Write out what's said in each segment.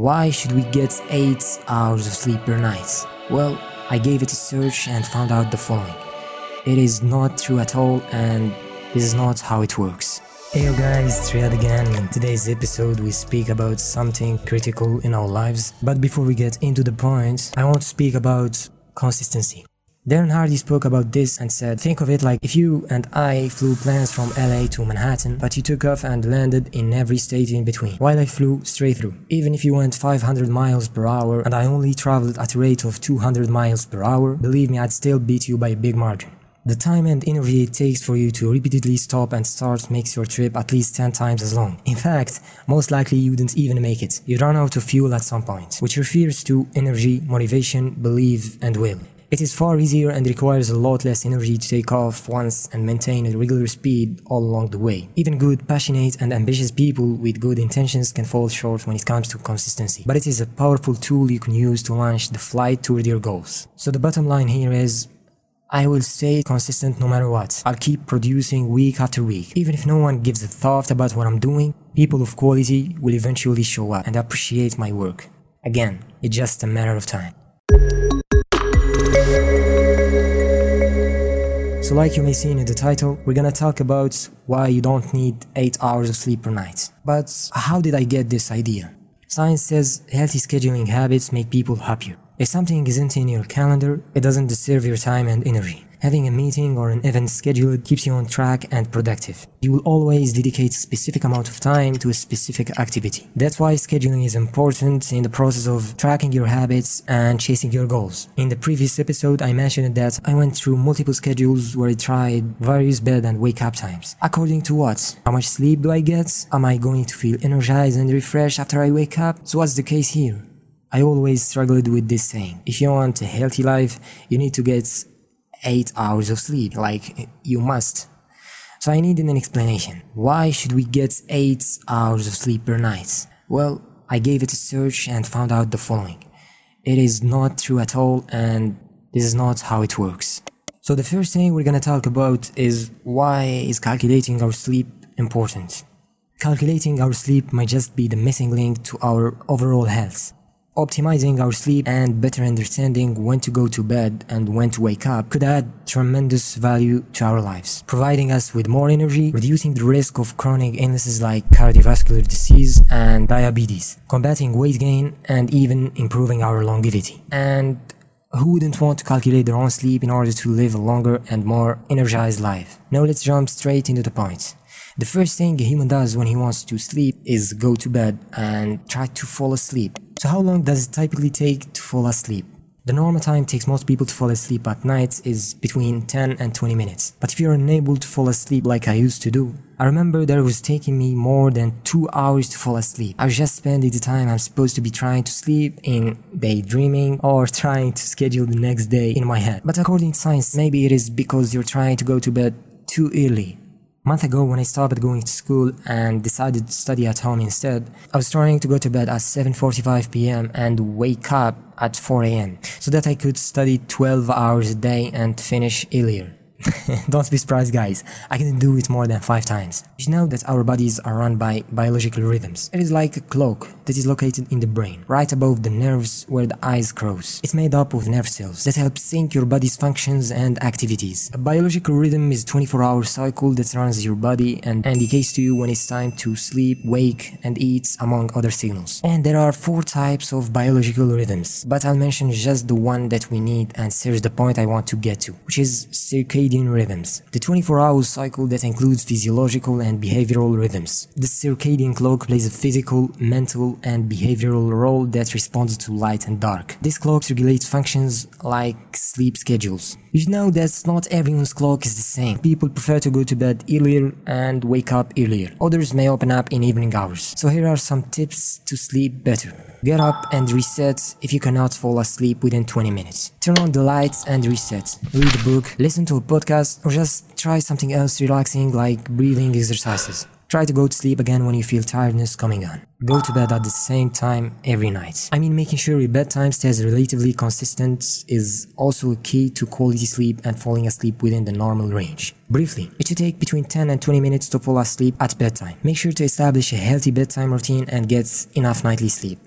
Why should we get 8 hours of sleep per night? Well, I gave it a search and found out the following. It is not true at all and this is not how it works. Hey guys, it's again. In today's episode, we speak about something critical in our lives. But before we get into the point, I want to speak about consistency. Darren Hardy spoke about this and said, Think of it like if you and I flew planes from LA to Manhattan, but you took off and landed in every state in between, while I flew straight through. Even if you went 500 miles per hour and I only traveled at a rate of 200 miles per hour, believe me, I'd still beat you by a big margin. The time and energy it takes for you to repeatedly stop and start makes your trip at least 10 times as long. In fact, most likely you wouldn't even make it. You'd run out of fuel at some point, which refers to energy, motivation, belief, and will. It is far easier and requires a lot less energy to take off once and maintain a regular speed all along the way. Even good, passionate, and ambitious people with good intentions can fall short when it comes to consistency. But it is a powerful tool you can use to launch the flight toward your goals. So the bottom line here is I will stay consistent no matter what. I'll keep producing week after week. Even if no one gives a thought about what I'm doing, people of quality will eventually show up and appreciate my work. Again, it's just a matter of time. So like you may see in the title, we're gonna talk about why you don't need 8 hours of sleep per night. But how did I get this idea? Science says healthy scheduling habits make people happier. If something isn't in your calendar, it doesn't deserve your time and energy. Having a meeting or an event scheduled keeps you on track and productive. You will always dedicate a specific amount of time to a specific activity. That's why scheduling is important in the process of tracking your habits and chasing your goals. In the previous episode, I mentioned that I went through multiple schedules where I tried various bed and wake up times. According to what? How much sleep do I get? Am I going to feel energized and refreshed after I wake up? So what's the case here? I always struggled with this saying. If you want a healthy life, you need to get 8 hours of sleep, like you must. So I needed an explanation. Why should we get 8 hours of sleep per night? Well, I gave it a search and found out the following. It is not true at all and this is not how it works. So the first thing we're gonna talk about is why is calculating our sleep important? Calculating our sleep might just be the missing link to our overall health. Optimizing our sleep and better understanding when to go to bed and when to wake up could add tremendous value to our lives, providing us with more energy, reducing the risk of chronic illnesses like cardiovascular disease and diabetes, combating weight gain, and even improving our longevity. And who wouldn't want to calculate their own sleep in order to live a longer and more energized life? Now let's jump straight into the point. The first thing a human does when he wants to sleep is go to bed and try to fall asleep. So how long does it typically take to fall asleep? The normal time it takes most people to fall asleep at night is between 10 and 20 minutes. But if you're unable to fall asleep like I used to do, I remember that it was taking me more than 2 hours to fall asleep. I was just spending the time I'm supposed to be trying to sleep in daydreaming or trying to schedule the next day in my head. But according to science, maybe it is because you're trying to go to bed too early month ago when I stopped going to school and decided to study at home instead, I was trying to go to bed at 7.45 pm and wake up at 4 am so that I could study 12 hours a day and finish earlier. Don't be surprised guys, I can do it more than 5 times. You know that our bodies are run by biological rhythms. It is like a clock that is located in the brain, right above the nerves where the eyes cross. It's made up of nerve cells that help sync your body's functions and activities. A biological rhythm is a 24-hour cycle that runs your body and indicates to you when it's time to sleep, wake, and eat, among other signals. And there are four types of biological rhythms, but I'll mention just the one that we need and serves the point I want to get to, which is circadian circadian rhythms, the 24-hour cycle that includes physiological and behavioral rhythms. The circadian clock plays a physical, mental, and behavioral role that responds to light and dark. This clock regulates functions like sleep schedules. You know that not everyone's clock is the same. People prefer to go to bed earlier and wake up earlier. Others may open up in evening hours. So here are some tips to sleep better. Get up and reset if you cannot fall asleep within 20 minutes. Turn on the lights and reset. Read a book, listen to a podcast, or just try something else relaxing like breathing exercises. Try to go to sleep again when you feel tiredness coming on. Go to bed at the same time every night. I mean, making sure your bedtime stays relatively consistent is also a key to quality sleep and falling asleep within the normal range. Briefly, it should take between 10 and 20 minutes to fall asleep at bedtime. Make sure to establish a healthy bedtime routine and get enough nightly sleep.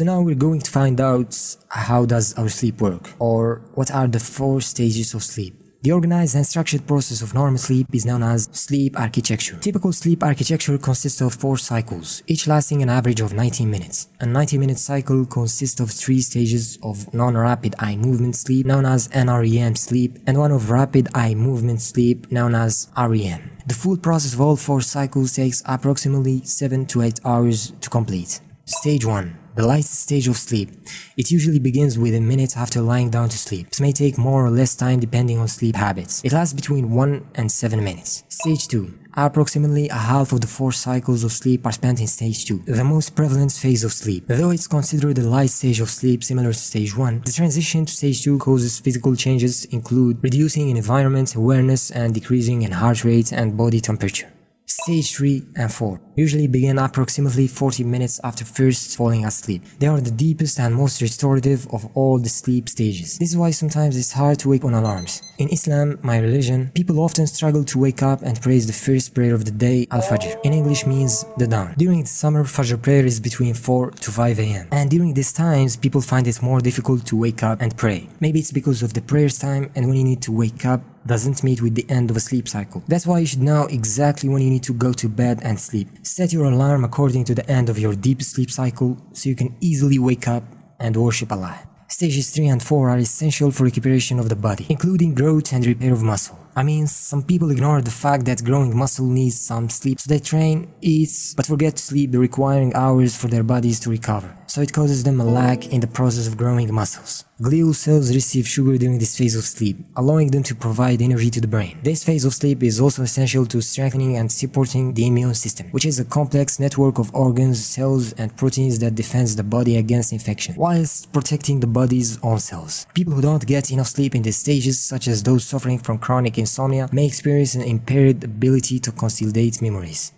So now we're going to find out how does our sleep work or what are the four stages of sleep. The organized and structured process of normal sleep is known as sleep architecture. Typical sleep architecture consists of four cycles, each lasting an average of 19 minutes. A 90-minute cycle consists of three stages of non-rapid eye movement sleep, known as NREM sleep, and one of rapid eye movement sleep, known as REM. The full process of all four cycles takes approximately 7 to 8 hours to complete. Stage 1 the lightest stage of sleep. It usually begins within minutes after lying down to sleep. This may take more or less time depending on sleep habits. It lasts between 1 and 7 minutes. Stage 2. Approximately a half of the four cycles of sleep are spent in stage 2, the most prevalent phase of sleep. Though it's considered the light stage of sleep similar to stage 1, the transition to stage 2 causes physical changes include reducing in environment awareness and decreasing in heart rate and body temperature. Stage 3 and 4 usually begin approximately 40 minutes after first falling asleep. They are the deepest and most restorative of all the sleep stages. This is why sometimes it's hard to wake on alarms. In Islam, my religion, people often struggle to wake up and praise the first prayer of the day, Al-Fajr. In English means the dawn. During the summer, Fajr prayer is between 4 to 5 am. And during these times, people find it more difficult to wake up and pray. Maybe it's because of the prayers time and when you need to wake up doesn't meet with the end of a sleep cycle. That's why you should know exactly when you need to go to bed and sleep. Set your alarm according to the end of your deep sleep cycle so you can easily wake up and worship Allah. Stages 3 and 4 are essential for recuperation of the body, including growth and repair of muscle. I mean, some people ignore the fact that growing muscle needs some sleep, so they train, eat, but forget to sleep, the requiring hours for their bodies to recover so it causes them a lag in the process of growing muscles. Glial cells receive sugar during this phase of sleep, allowing them to provide energy to the brain. This phase of sleep is also essential to strengthening and supporting the immune system, which is a complex network of organs, cells, and proteins that defends the body against infection, whilst protecting the body's own cells. People who don't get enough sleep in these stages, such as those suffering from chronic insomnia, may experience an impaired ability to consolidate memories.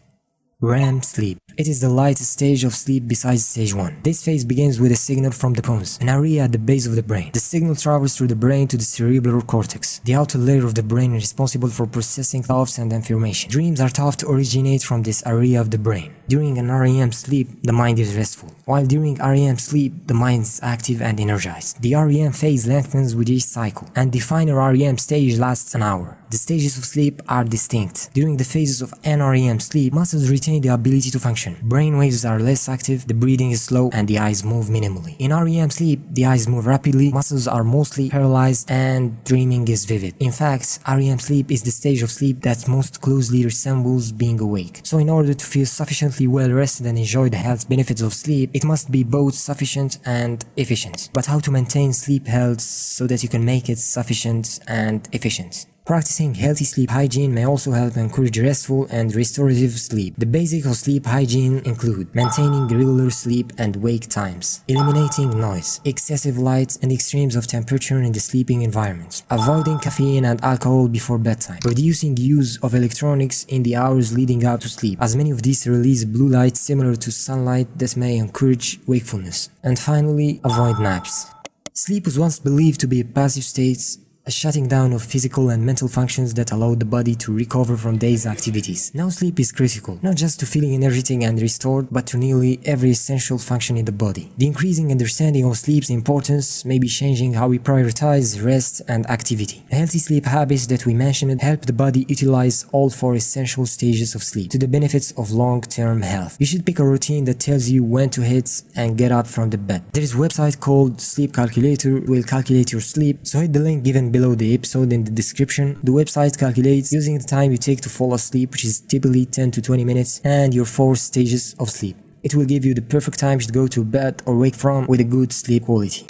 REM sleep. It is the lightest stage of sleep besides stage 1. This phase begins with a signal from the pons, an area at the base of the brain. The signal travels through the brain to the cerebral cortex, the outer layer of the brain responsible for processing thoughts and information. Dreams are thought to originate from this area of the brain. During NREM sleep, the mind is restful, while during REM sleep, the mind is active and energized. The REM phase lengthens with each cycle, and the final REM stage lasts an hour. The stages of sleep are distinct. During the phases of NREM sleep, muscles retain the ability to function. Brain waves are less active, the breathing is slow, and the eyes move minimally. In REM sleep, the eyes move rapidly, muscles are mostly paralyzed, and dreaming is vivid. In fact, REM sleep is the stage of sleep that most closely resembles being awake. So in order to feel sufficiently well rested and enjoy the health benefits of sleep, it must be both sufficient and efficient. But how to maintain sleep health so that you can make it sufficient and efficient? Practicing healthy sleep hygiene may also help encourage restful and restorative sleep. The basics of sleep hygiene include maintaining regular sleep and wake times, eliminating noise, excessive light, and extremes of temperature in the sleeping environment, avoiding caffeine and alcohol before bedtime, reducing use of electronics in the hours leading up to sleep, as many of these release blue light similar to sunlight that may encourage wakefulness, and finally, avoid naps. Sleep was once believed to be a passive state a shutting down of physical and mental functions that allow the body to recover from day's activities. Now sleep is critical, not just to feeling energetic and restored, but to nearly every essential function in the body. The increasing understanding of sleep's importance may be changing how we prioritize rest and activity. The healthy sleep habits that we mentioned help the body utilize all four essential stages of sleep to the benefits of long-term health. You should pick a routine that tells you when to hit and get up from the bed. There is a website called Sleep Calculator will calculate your sleep, so hit the link given below the episode in the description. The website calculates using the time you take to fall asleep, which is typically 10 to 20 minutes, and your four stages of sleep. It will give you the perfect time to go to bed or wake from with a good sleep quality.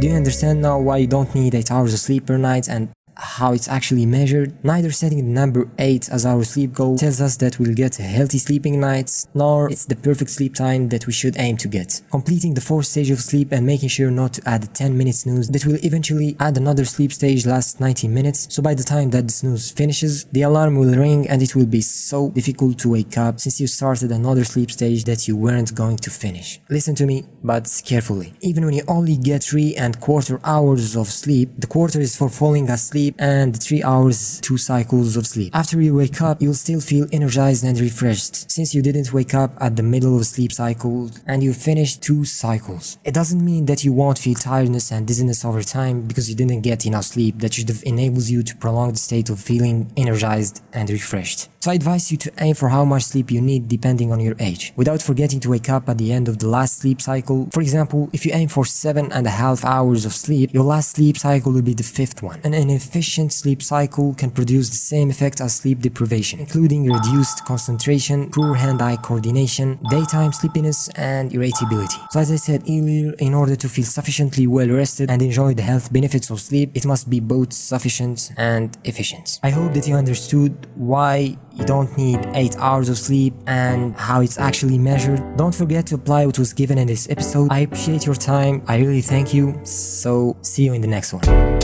Do you understand now why you don't need 8 hours of sleep per night and how it's actually measured. Neither setting the number 8 as our sleep goal tells us that we'll get healthy sleeping nights, nor it's the perfect sleep time that we should aim to get. Completing the fourth stage of sleep and making sure not to add 10 minutes snooze that will eventually add another sleep stage last 90 minutes, so by the time that the snooze finishes, the alarm will ring and it will be so difficult to wake up since you started another sleep stage that you weren't going to finish. Listen to me, but carefully. Even when you only get 3 and quarter hours of sleep, the quarter is for falling asleep sleep and 3 hours 2 cycles of sleep. After you wake up, you'll still feel energized and refreshed since you didn't wake up at the middle of a sleep cycle and you finished 2 cycles. It doesn't mean that you won't feel tiredness and dizziness over time because you didn't get enough sleep that should have enables you to prolong the state of feeling energized and refreshed. So I advise you to aim for how much sleep you need depending on your age, without forgetting to wake up at the end of the last sleep cycle. For example, if you aim for seven and a half hours of sleep, your last sleep cycle will be the fifth one. And An inefficient sleep cycle can produce the same effect as sleep deprivation, including reduced concentration, poor hand-eye coordination, daytime sleepiness, and irritability. So as I said earlier, in order to feel sufficiently well rested and enjoy the health benefits of sleep, it must be both sufficient and efficient. I hope that you understood why you don't need 8 hours of sleep and how it's actually measured. Don't forget to apply what was given in this episode. I appreciate your time. I really thank you. So see you in the next one.